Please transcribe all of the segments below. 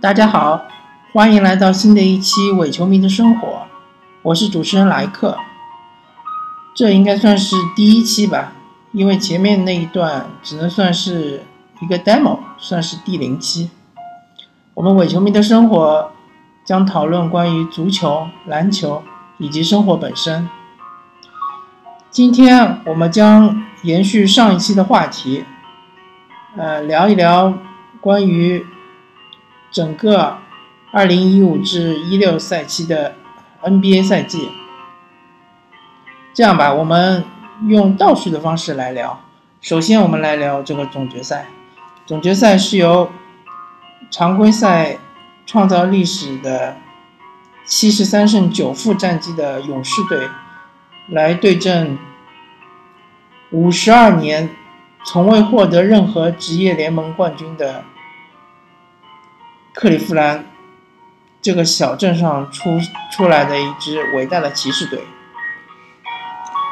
大家好，欢迎来到新的一期伪球迷的生活，我是主持人莱克。这应该算是第一期吧，因为前面那一段只能算是一个 demo，算是第零期。我们伪球迷的生活将讨论关于足球、篮球以及生活本身。今天我们将延续上一期的话题，呃，聊一聊关于整个2015至16赛季的 NBA 赛季。这样吧，我们用倒叙的方式来聊。首先，我们来聊这个总决赛。总决赛是由常规赛创造历史的73胜9负战绩的勇士队。来对阵五十二年从未获得任何职业联盟冠军的克利夫兰这个小镇上出出来的一支伟大的骑士队。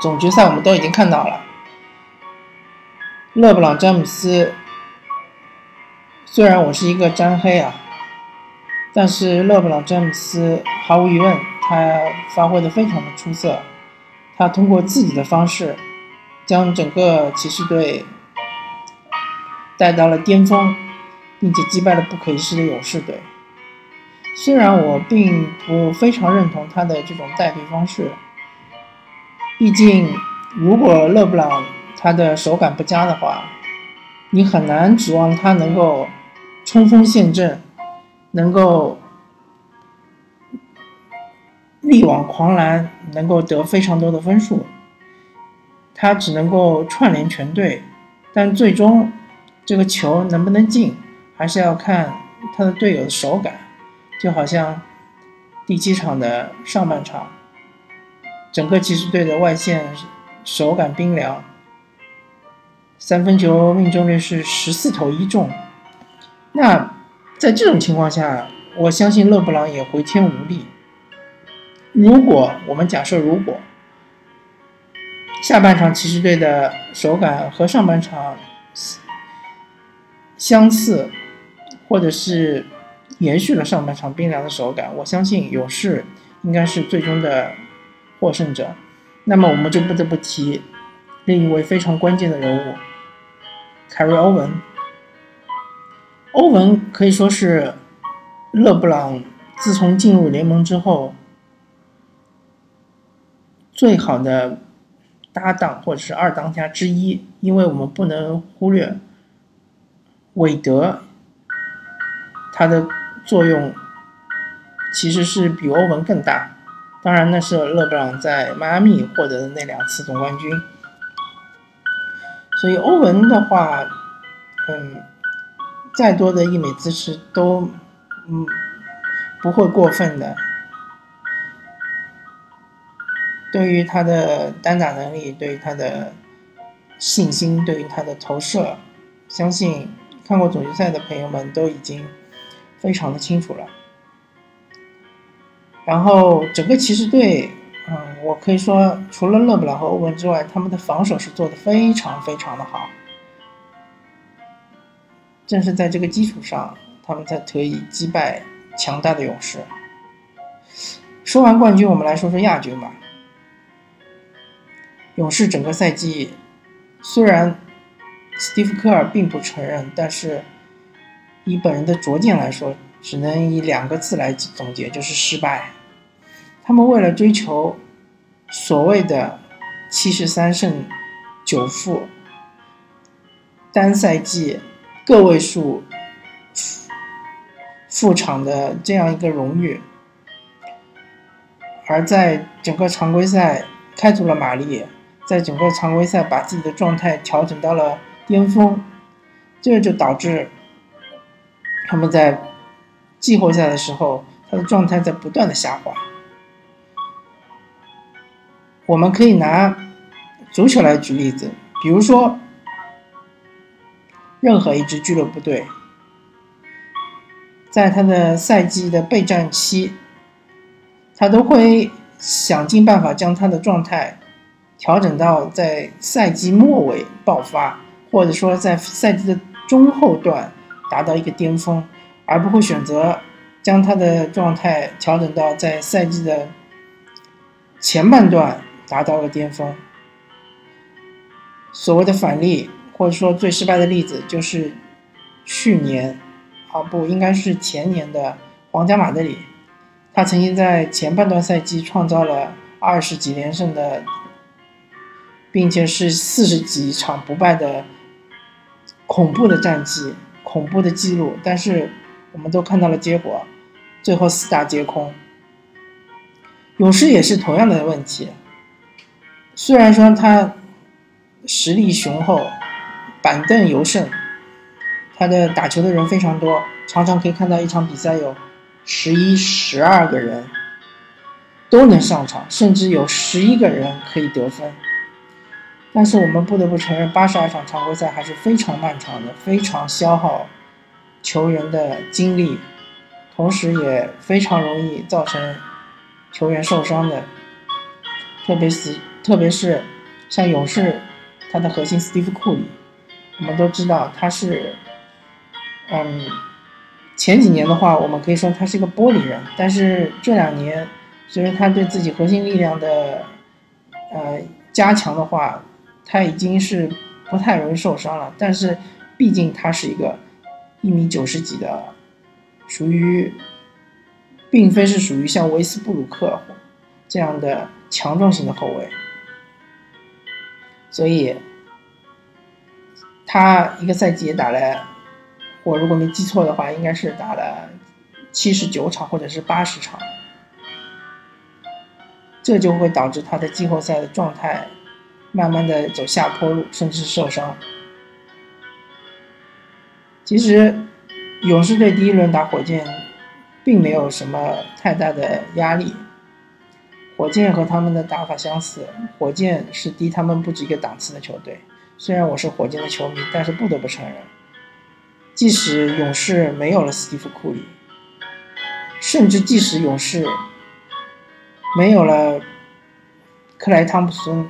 总决赛我们都已经看到了，勒布朗詹姆斯虽然我是一个詹黑啊，但是勒布朗詹姆斯毫无疑问他发挥的非常的出色。他通过自己的方式，将整个骑士队带到了巅峰，并且击败了不可一世的勇士队。虽然我并不非常认同他的这种带队方式，毕竟如果勒布朗他的手感不佳的话，你很难指望他能够冲锋陷阵，能够。力挽狂澜，能够得非常多的分数。他只能够串联全队，但最终这个球能不能进，还是要看他的队友的手感。就好像第七场的上半场，整个骑士队的外线手感冰凉，三分球命中率是十四投一中。那在这种情况下，我相信勒布朗也回天无力。如果我们假设，如果下半场骑士队的手感和上半场相似，或者是延续了上半场冰凉的手感，我相信勇士应该是最终的获胜者。那么我们就不得不提另一位非常关键的人物凯瑞·欧文。欧文可以说是勒布朗自从进入联盟之后。最好的搭档或者是二当家之一，因为我们不能忽略韦德，他的作用其实是比欧文更大。当然，那是勒布朗在迈阿密获得的那两次总冠军。所以欧文的话，嗯，再多的溢美之词都嗯不会过分的。对于他的单打能力，对于他的信心，对于他的投射，相信看过总决赛的朋友们都已经非常的清楚了。然后整个骑士队，嗯，我可以说除了勒布朗和欧文之外，他们的防守是做的非常非常的好。正是在这个基础上，他们才可以击败强大的勇士。说完冠军，我们来说说亚军吧。勇士整个赛季，虽然斯蒂夫·科尔并不承认，但是以本人的拙见来说，只能以两个字来总结，就是失败。他们为了追求所谓的七十三胜九负，单赛季个位数负场的这样一个荣誉，而在整个常规赛开足了马力。在整个常规赛把自己的状态调整到了巅峰，这就导致他们在季后赛的时候，他的状态在不断的下滑。我们可以拿足球来举例子，比如说，任何一支俱乐部队，在他的赛季的备战期，他都会想尽办法将他的状态。调整到在赛季末尾爆发，或者说在赛季的中后段达到一个巅峰。而不会选择将他的状态调整到在赛季的前半段达到了巅峰。所谓的反例，或者说最失败的例子，就是去年，啊不，应该是前年的皇家马德里，他曾经在前半段赛季创造了二十几连胜的，并且是四十几场不败的恐怖的战绩、恐怖的记录，但是我们都看到了结果，最后四大皆空。勇士也是同样的问题，虽然说他。实力雄厚，板凳尤甚。他的打球的人非常多，常常可以看到一场比赛有十一、十二个人都能上场，甚至有十一个人可以得分。但是我们不得不承认，八十二场常规赛还是非常漫长的，非常消耗球员的精力，同时也非常容易造成球员受伤的。特别是特别是像勇士。他的核心斯蒂夫·库里，我们都知道他是，嗯，前几年的话，我们可以说他是一个玻璃人。但是这两年，随着他对自己核心力量的呃加强的话，他已经是不太容易受伤了。但是毕竟他是一个一米九十几的，属于，并非是属于像维斯布鲁克这样的强壮型的后卫。所以，他一个赛季也打了，我如果没记错的话，应该是打了七十九场或者是八十场，这就会导致他的季后赛的状态慢慢的走下坡路，甚至受伤。其实，勇士队第一轮打火箭，并没有什么太大的压力。火箭和他们的打法相似，火箭是低他们不止一个档次的球队。虽然我是火箭的球迷，但是不得不承认，即使勇士没有了斯蒂夫·库里，甚至即使勇士没有了克莱·汤普森，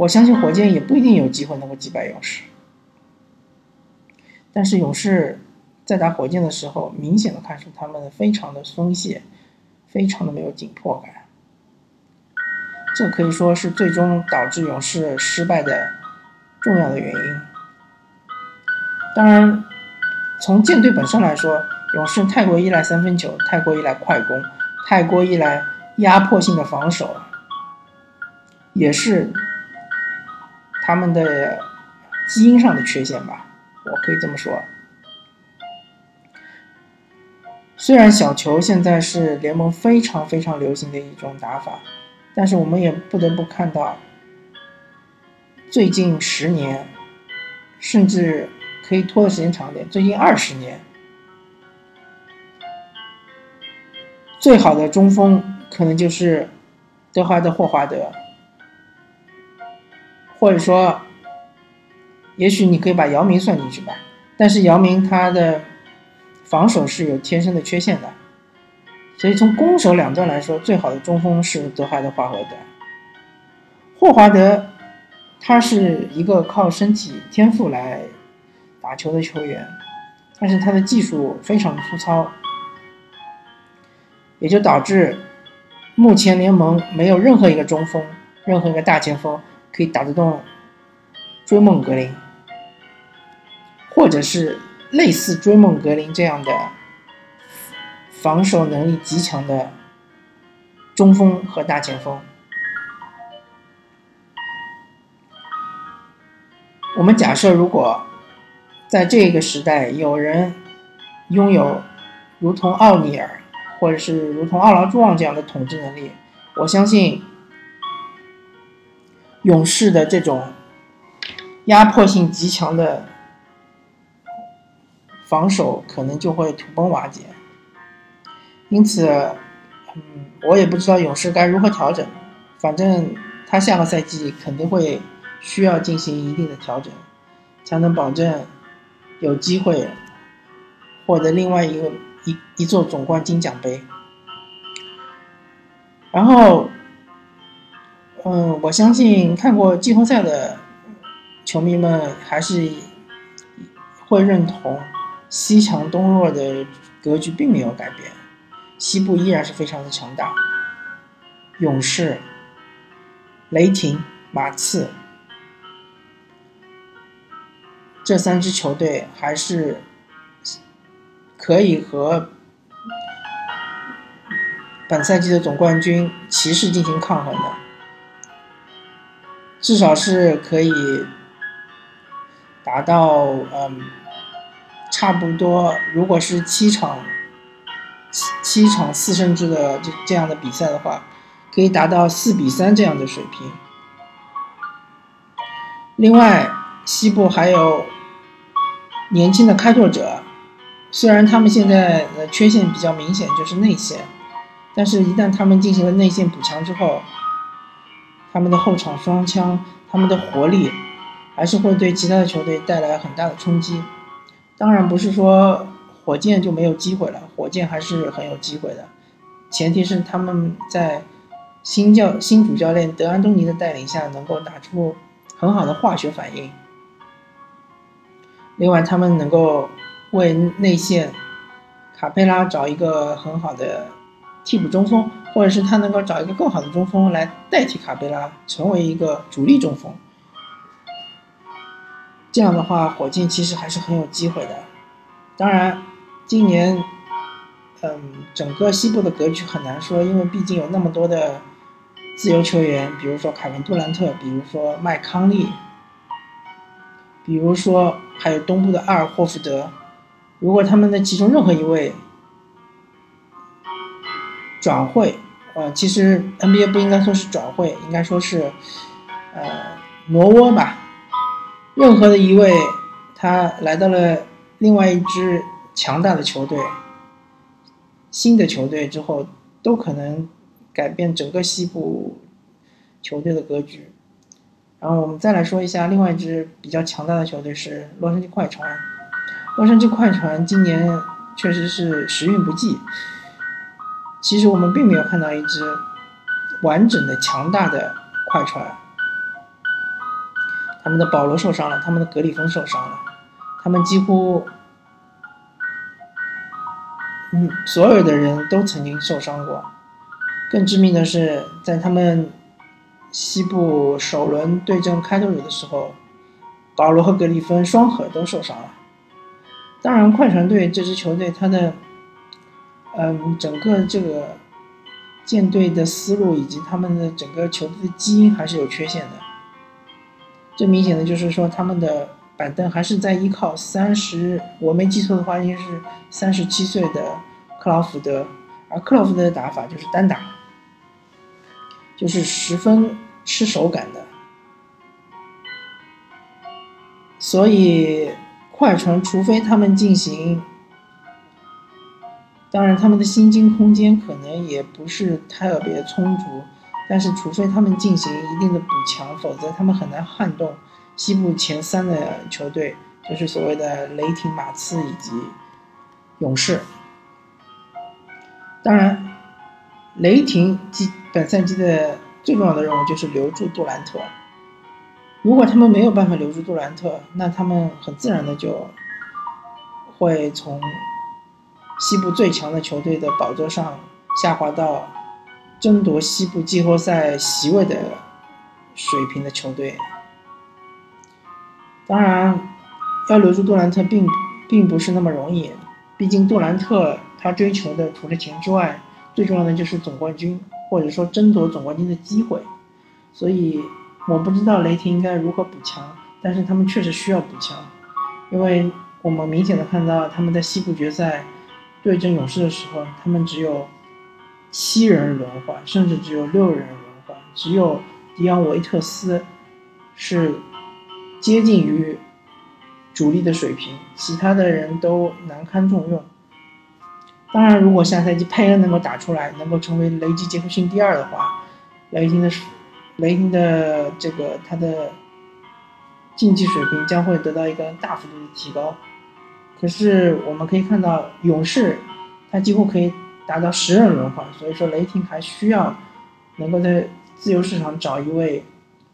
我相信火箭也不一定有机会能够击败勇士。但是勇士在打火箭的时候，明显的看出他们非常的松懈，非常的没有紧迫感。这可以说是最终导致勇士失败的重要的原因。当然，从舰队本身来说，勇士太过依赖三分球，太过依赖快攻，太过依赖压迫性的防守，也是他们的基因上的缺陷吧，我可以这么说。虽然小球现在是联盟非常非常流行的一种打法。但是我们也不得不看到，最近十年，甚至可以拖的时间长点，最近二十年，最好的中锋可能就是德怀特·霍华德，或者说，也许你可以把姚明算进去吧。但是姚明他的防守是有天生的缺陷的。所以从攻守两端来说，最好的中锋是德怀特·霍华德。霍华德，他是一个靠身体天赋来打球的球员，但是他的技术非常粗糙，也就导致目前联盟没有任何一个中锋、任何一个大前锋可以打得动追梦格林，或者是类似追梦格林这样的。防守能力极强的中锋和大前锋。我们假设，如果在这个时代有人拥有如同奥尼尔或者是如同奥拉朱旺这样的统治能力，我相信勇士的这种压迫性极强的防守可能就会土崩瓦解。因此，嗯，我也不知道勇士该如何调整。反正他下个赛季肯定会需要进行一定的调整，才能保证有机会获得另外一个一一座总冠军奖杯。然后，嗯，我相信看过季后赛的球迷们还是会认同西强东弱的格局并没有改变，西部依然是非常的强大。勇士、雷霆、马刺这三支球队还是可以和本赛季的总冠军骑士进行抗衡的，至少是可以达到嗯，差不多。如果是七场七七场四胜制的这这样的比赛的话。可以达到四比三这样的水平。另外，西部还有年轻的开拓者，虽然他们现在的缺陷比较明显，就是内线，但是一旦他们进行了内线补强之后，他们的后场双枪，他们的活力，还是会对其他的球队带来很大的冲击。当然，不是说火箭就没有机会了，火箭还是很有机会的，前提是他们在。新教新主教练德安东尼的带领下，能够打出很好的化学反应。另外，他们能够为内线卡佩拉找一个很好的替补中锋，或者是他能够找一个更好的中锋来代替卡佩拉，成为一个主力中锋。这样的话，火箭其实还是很有机会的。当然，今年，嗯，整个西部的格局很难说，因为毕竟有那么多的。自由球员，比如说凯文杜兰特，比如说麦康利，比如说还有东部的阿尔霍福德，如果他们的其中任何一位转会，呃，其实 NBA 不应该说是转会，应该说是呃挪窝吧。任何的一位他来到了另外一支强大的球队、新的球队之后，都可能。改变整个西部球队的格局，然后我们再来说一下另外一支比较强大的球队是洛杉矶快船。洛杉矶快船今年确实是时运不济，其实我们并没有看到一支完整的强大的快船。他们的保罗受伤了，他们的格里芬受伤了，他们几乎嗯所有的人都曾经受伤过。更致命的是，在他们西部首轮对阵开拓者的时候，保罗和格里芬双核都受伤了。当然，快船队这支球队，他的嗯，整个这个舰队的思路以及他们的整个球队的基因还是有缺陷的。最明显的就是说，他们的板凳还是在依靠三十，我没记错的话，应该是三十七岁的克劳福德，而克劳福德的打法就是单打。就是十分吃手感的，所以快船除非他们进行，当然他们的薪金空间可能也不是特别充足，但是除非他们进行一定的补强，否则他们很难撼动西部前三的球队，就是所谓的雷霆、马刺以及勇士。当然，雷霆及。本赛季的最重要的任务就是留住杜兰特。如果他们没有办法留住杜兰特，那他们很自然的就会从西部最强的球队的宝座上下滑到争夺西部季后赛席位的水平的球队。当然，要留住杜兰特并并不是那么容易，毕竟杜兰特他追求的除了钱之外，最重要的就是总冠军。或者说争夺总冠军的机会，所以我不知道雷霆应该如何补强，但是他们确实需要补强，因为我们明显的看到他们在西部决赛对阵勇士的时候，他们只有七人轮换，甚至只有六人轮换，只有迪昂维特斯是接近于主力的水平，其他的人都难堪重用。当然，如果下赛季佩恩能够打出来，能够成为雷吉杰克逊第二的话，雷霆的雷霆的这个他的竞技水平将会得到一个大幅度的提高。可是我们可以看到，勇士他几乎可以达到十人轮换，所以说雷霆还需要能够在自由市场找一位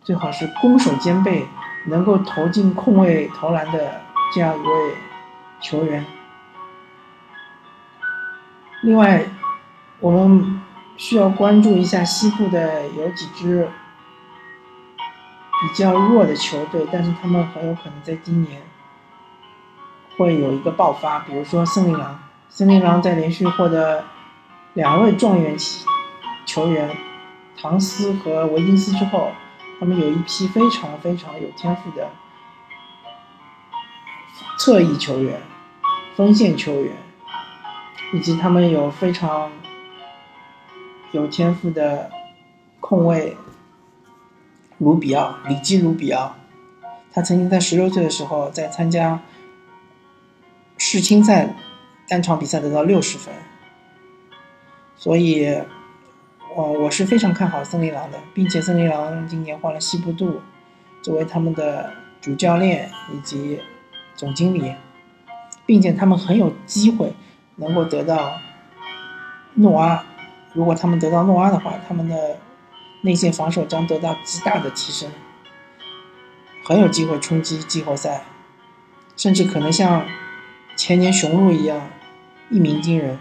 最好是攻守兼备，能够投进空位投篮的这样一位球员。另外，我们需要关注一下西部的有几支比较弱的球队，但是他们很有可能在今年会有一个爆发。比如说森林狼，森林狼在连续获得两位状元球球员唐斯和维金斯之后，他们有一批非常非常有天赋的侧翼球员、锋线球员。以及他们有非常有天赋的控卫卢比奥，里基卢比奥，他曾经在十六岁的时候在参加世青赛单场比赛得到六十分，所以，我我是非常看好森林狼的，并且森林狼今年换了西部杜作为他们的主教练以及总经理，并且他们很有机会。能够得到诺阿，如果他们得到诺阿的话，他们的内线防守将得到极大的提升，很有机会冲击季后赛，甚至可能像前年雄鹿一样一鸣惊人。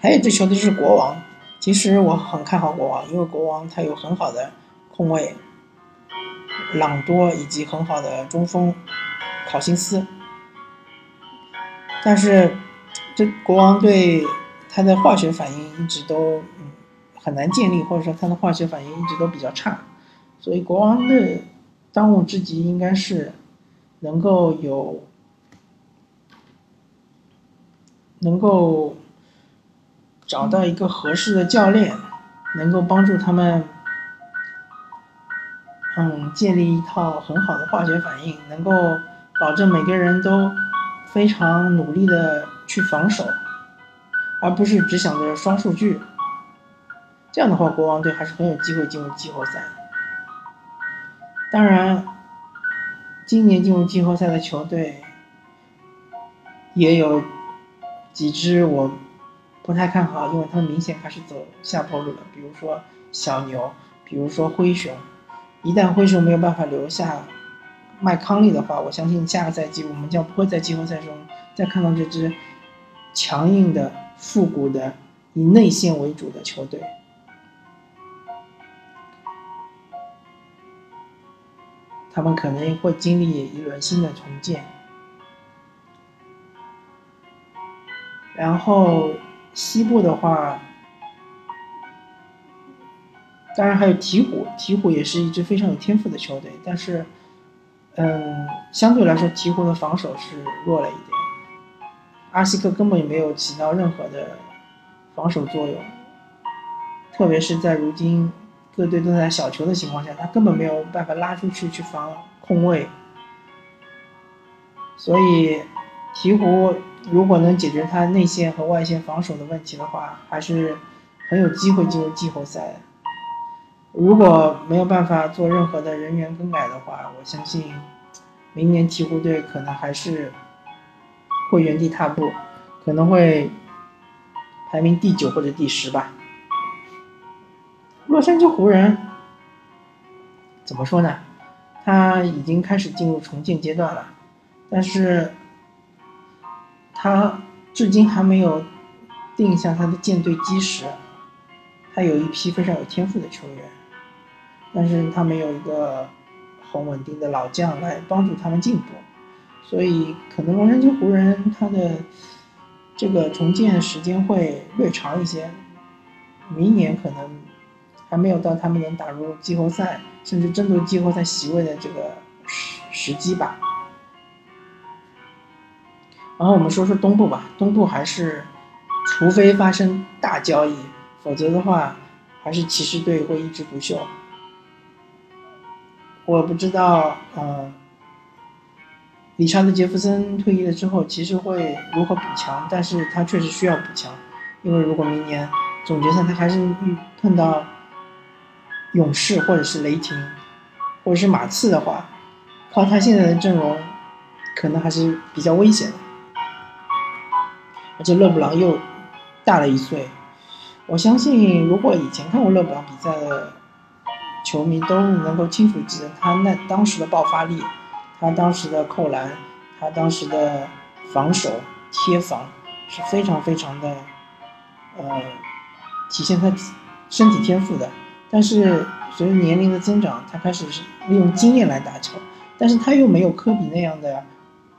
还有一支球队是国王，其实我很看好国王，因为国王他有很好的控卫朗多以及很好的中锋考辛斯。但是，这国王队他的化学反应一直都很难建立，或者说他的化学反应一直都比较差，所以国王的当务之急应该是能够有能够找到一个合适的教练，能够帮助他们嗯建立一套很好的化学反应，能够保证每个人都。非常努力的去防守，而不是只想着刷数据。这样的话，国王队还是很有机会进入季后赛。当然，今年进入季后赛的球队也有几支我不太看好，因为他们明显开始走下坡路了。比如说小牛，比如说灰熊。一旦灰熊没有办法留下。麦康利的话，我相信下个赛季我们将不会在季后赛中再看到这支强硬的、复古的、以内线为主的球队。他们可能会经历一轮新的重建。然后西部的话，当然还有鹈鹕，鹈鹕也是一支非常有天赋的球队，但是。嗯，相对来说，鹈鹕的防守是弱了一点。阿西克根本也没有起到任何的防守作用，特别是在如今各队都在小球的情况下，他根本没有办法拉出去去防控卫。所以，鹈鹕如果能解决他内线和外线防守的问题的话，还是很有机会进入季后赛的。如果没有办法做任何的人员更改的话，我相信明年鹈鹕队可能还是会原地踏步，可能会排名第九或者第十吧。洛杉矶湖人怎么说呢？他已经开始进入重建阶段了，但是他至今还没有定下他的舰队基石，他有一批非常有天赋的球员。但是他没有一个很稳定的老将来帮助他们进步，所以可能洛杉矶湖人他的这个重建时间会略长一些，明年可能还没有到他们能打入季后赛，甚至争夺季后赛席位的这个时时机吧。然后我们说说东部吧，东部还是除非发生大交易，否则的话还是骑士队会一枝独秀。我不知道，嗯，理查德·杰弗森退役了之后，骑士会如何补强？但是他确实需要补强，因为如果明年总决赛他还是遇碰到勇士或者是雷霆，或者是马刺的话，靠他现在的阵容，可能还是比较危险的。而且勒布朗又大了一岁，我相信如果以前看过勒布朗比赛的。球迷都能够清楚记得他那当时的爆发力，他当时的扣篮，他当时的防守贴防是非常非常的，呃，体现他身体天赋的。但是随着年龄的增长，他开始是利用经验来打球，但是他又没有科比那样的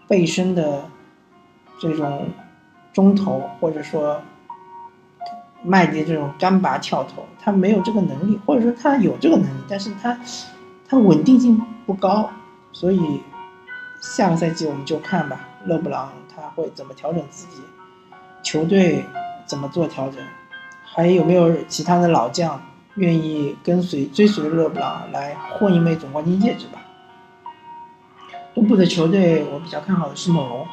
背身的这种中投，或者说麦迪这种干拔跳投，他没有这个能力，或者说他有这个能力，但是他他稳定性不高，所以下个赛季我们就看吧，勒布朗他会怎么调整自己。球队怎么做调整？还有没有其他的老将愿意跟随追随勒布朗来混一枚总冠军戒指吧？东部的球队我比较看好的是猛龙，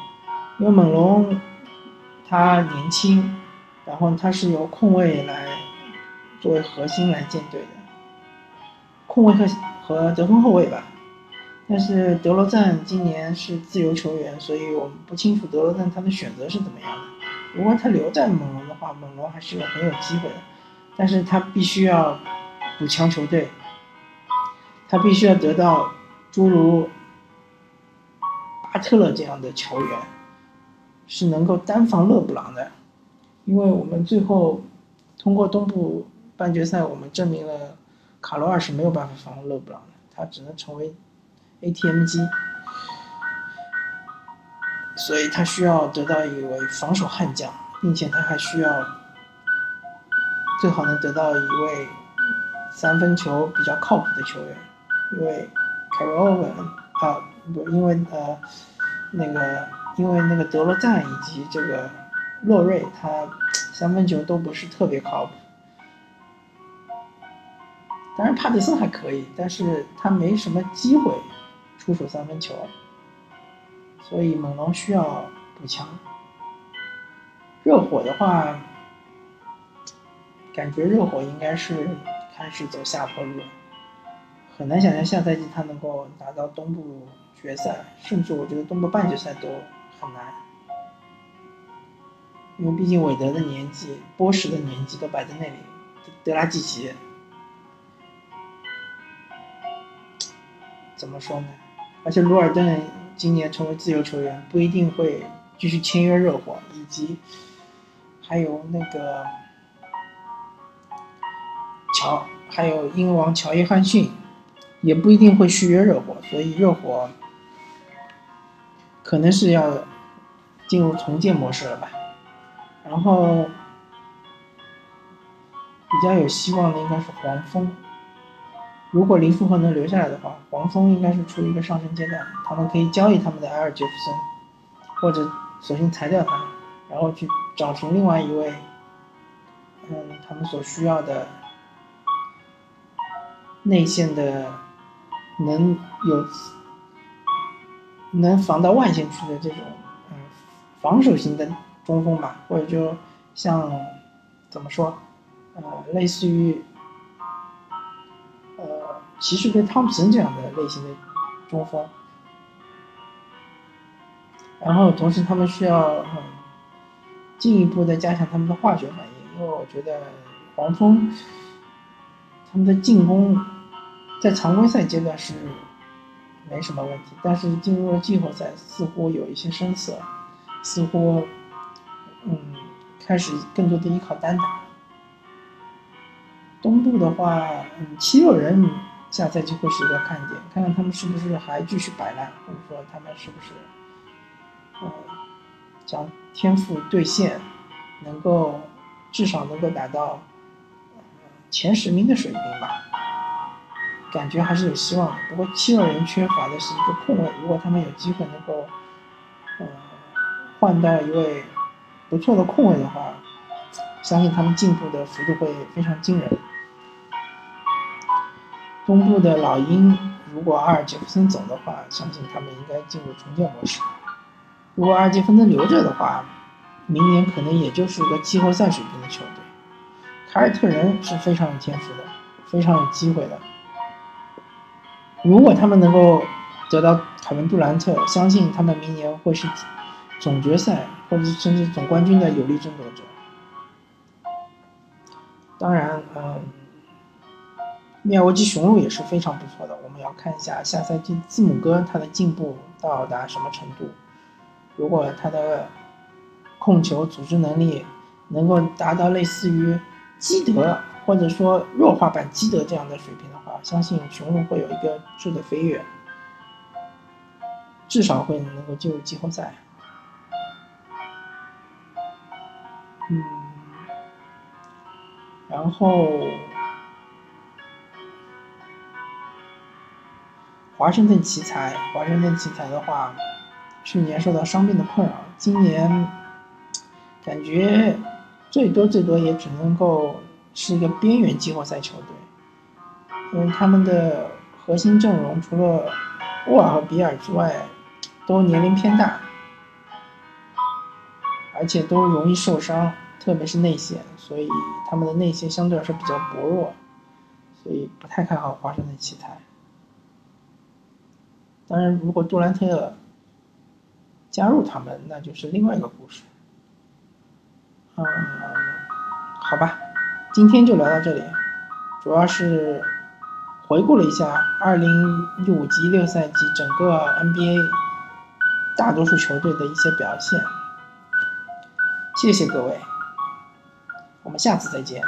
因为猛龙他年轻，然后他是由控卫来作为核心来建队的，控卫和和得分后卫吧。但是德罗赞今年是自由球员，所以我们不清楚德罗赞他的选择是怎么样的。如果他留在猛龙的话，猛龙还是很有机会的，但是他必须要补强球队，他必须要得到诸如巴特勒这样的球员，是能够单防勒布朗的，因为我们最后通过东部半决赛，我们证明了卡罗尔是没有办法防勒布朗的，他只能成为 ATM 机。所以他需要得到一位防守悍将，并且他还需要最好能得到一位三分球比较靠谱的球员，因为凯瑞欧文啊不，因为呃那个因为那个德罗赞以及这个洛瑞他三分球都不是特别靠谱，当然帕特森还可以，但是他没什么机会出手三分球。所以猛龙需要补强。热火的话，感觉热火应该是开始走下坡路了，很难想象下赛季他能够打到东部决赛，甚至我觉得东部半决赛都很难，因为毕竟韦德的年纪、波什的年纪都摆在那里，德拉季奇，怎么说呢？而且罗尔顿。今年成为自由球员不一定会继续签约热火，以及还有那个乔，还有英王乔伊汉逊也不一定会续约热火，所以热火可能是要进入重建模式了吧。然后比较有希望的应该是黄蜂。如果林书豪能留下来的话，黄蜂应该是处于一个上升阶段，他们可以交易他们的埃尔杰夫森，或者索性裁掉他，然后去找寻另外一位，嗯，他们所需要的内线的能有能防到外线去的这种防守型的中锋吧，或者就像怎么说，呃，类似于呃。骑士队汤普森这样的类型的中锋，然后同时他们需要嗯进一步的加强他们的化学反应，因为我觉得黄蜂他们的进攻在常规赛阶段是没什么问题，但是进入了季后赛似乎有一些生涩，似乎嗯开始更多的依靠单打。东部的话，嗯，七六人。下赛季会是一个看点，看看他们是不是还继续摆烂，或者说他们是不是，呃，将天赋兑现，能够至少能够达到前十名的水平吧，感觉还是有希望的。不过七六人缺乏的是一个控卫，如果他们有机会能够，换到一位不错的控卫的话，相信他们进步的幅度会非常惊人。东部的老鹰，如果阿尔杰夫森走的话，相信他们应该进入重建模式。如果阿尔杰夫森留着的话，明年可能也就是个季后赛水平的球队。凯尔特人是非常有天赋的，非常有机会的。如果他们能够得到凯文杜兰特，相信他们明年会是总决赛或者甚至总冠军的有力争夺者。当然，嗯。密尔沃基雄鹿也是非常不错的，我们要看一下下赛季字母哥他的进步到达什么程度。如果他的控球、组织能力能够达到类似于基德或者说弱化版基德这样的水平的话，相信雄鹿会有一个质的飞跃，至少会能够进入季后赛。嗯，然后华盛顿奇才，华盛顿奇才的话，去年受到伤病的困扰，今年感觉最多最多也只能够是一个边缘季后赛球队，因为他们的核心阵容除了沃尔和比尔之外，都年龄偏大。而且都容易受伤，特别是内线，所以他们的内线相对来说比较薄弱，所以不太看好华盛顿奇才。当然，如果杜兰特加入他们，那就是另外一个故事。嗯，好吧，今天就聊到这里，主要是回顾了一下2015级六赛季整个 NBA 大多数球队的一些表现。谢谢各位，我们下次再见。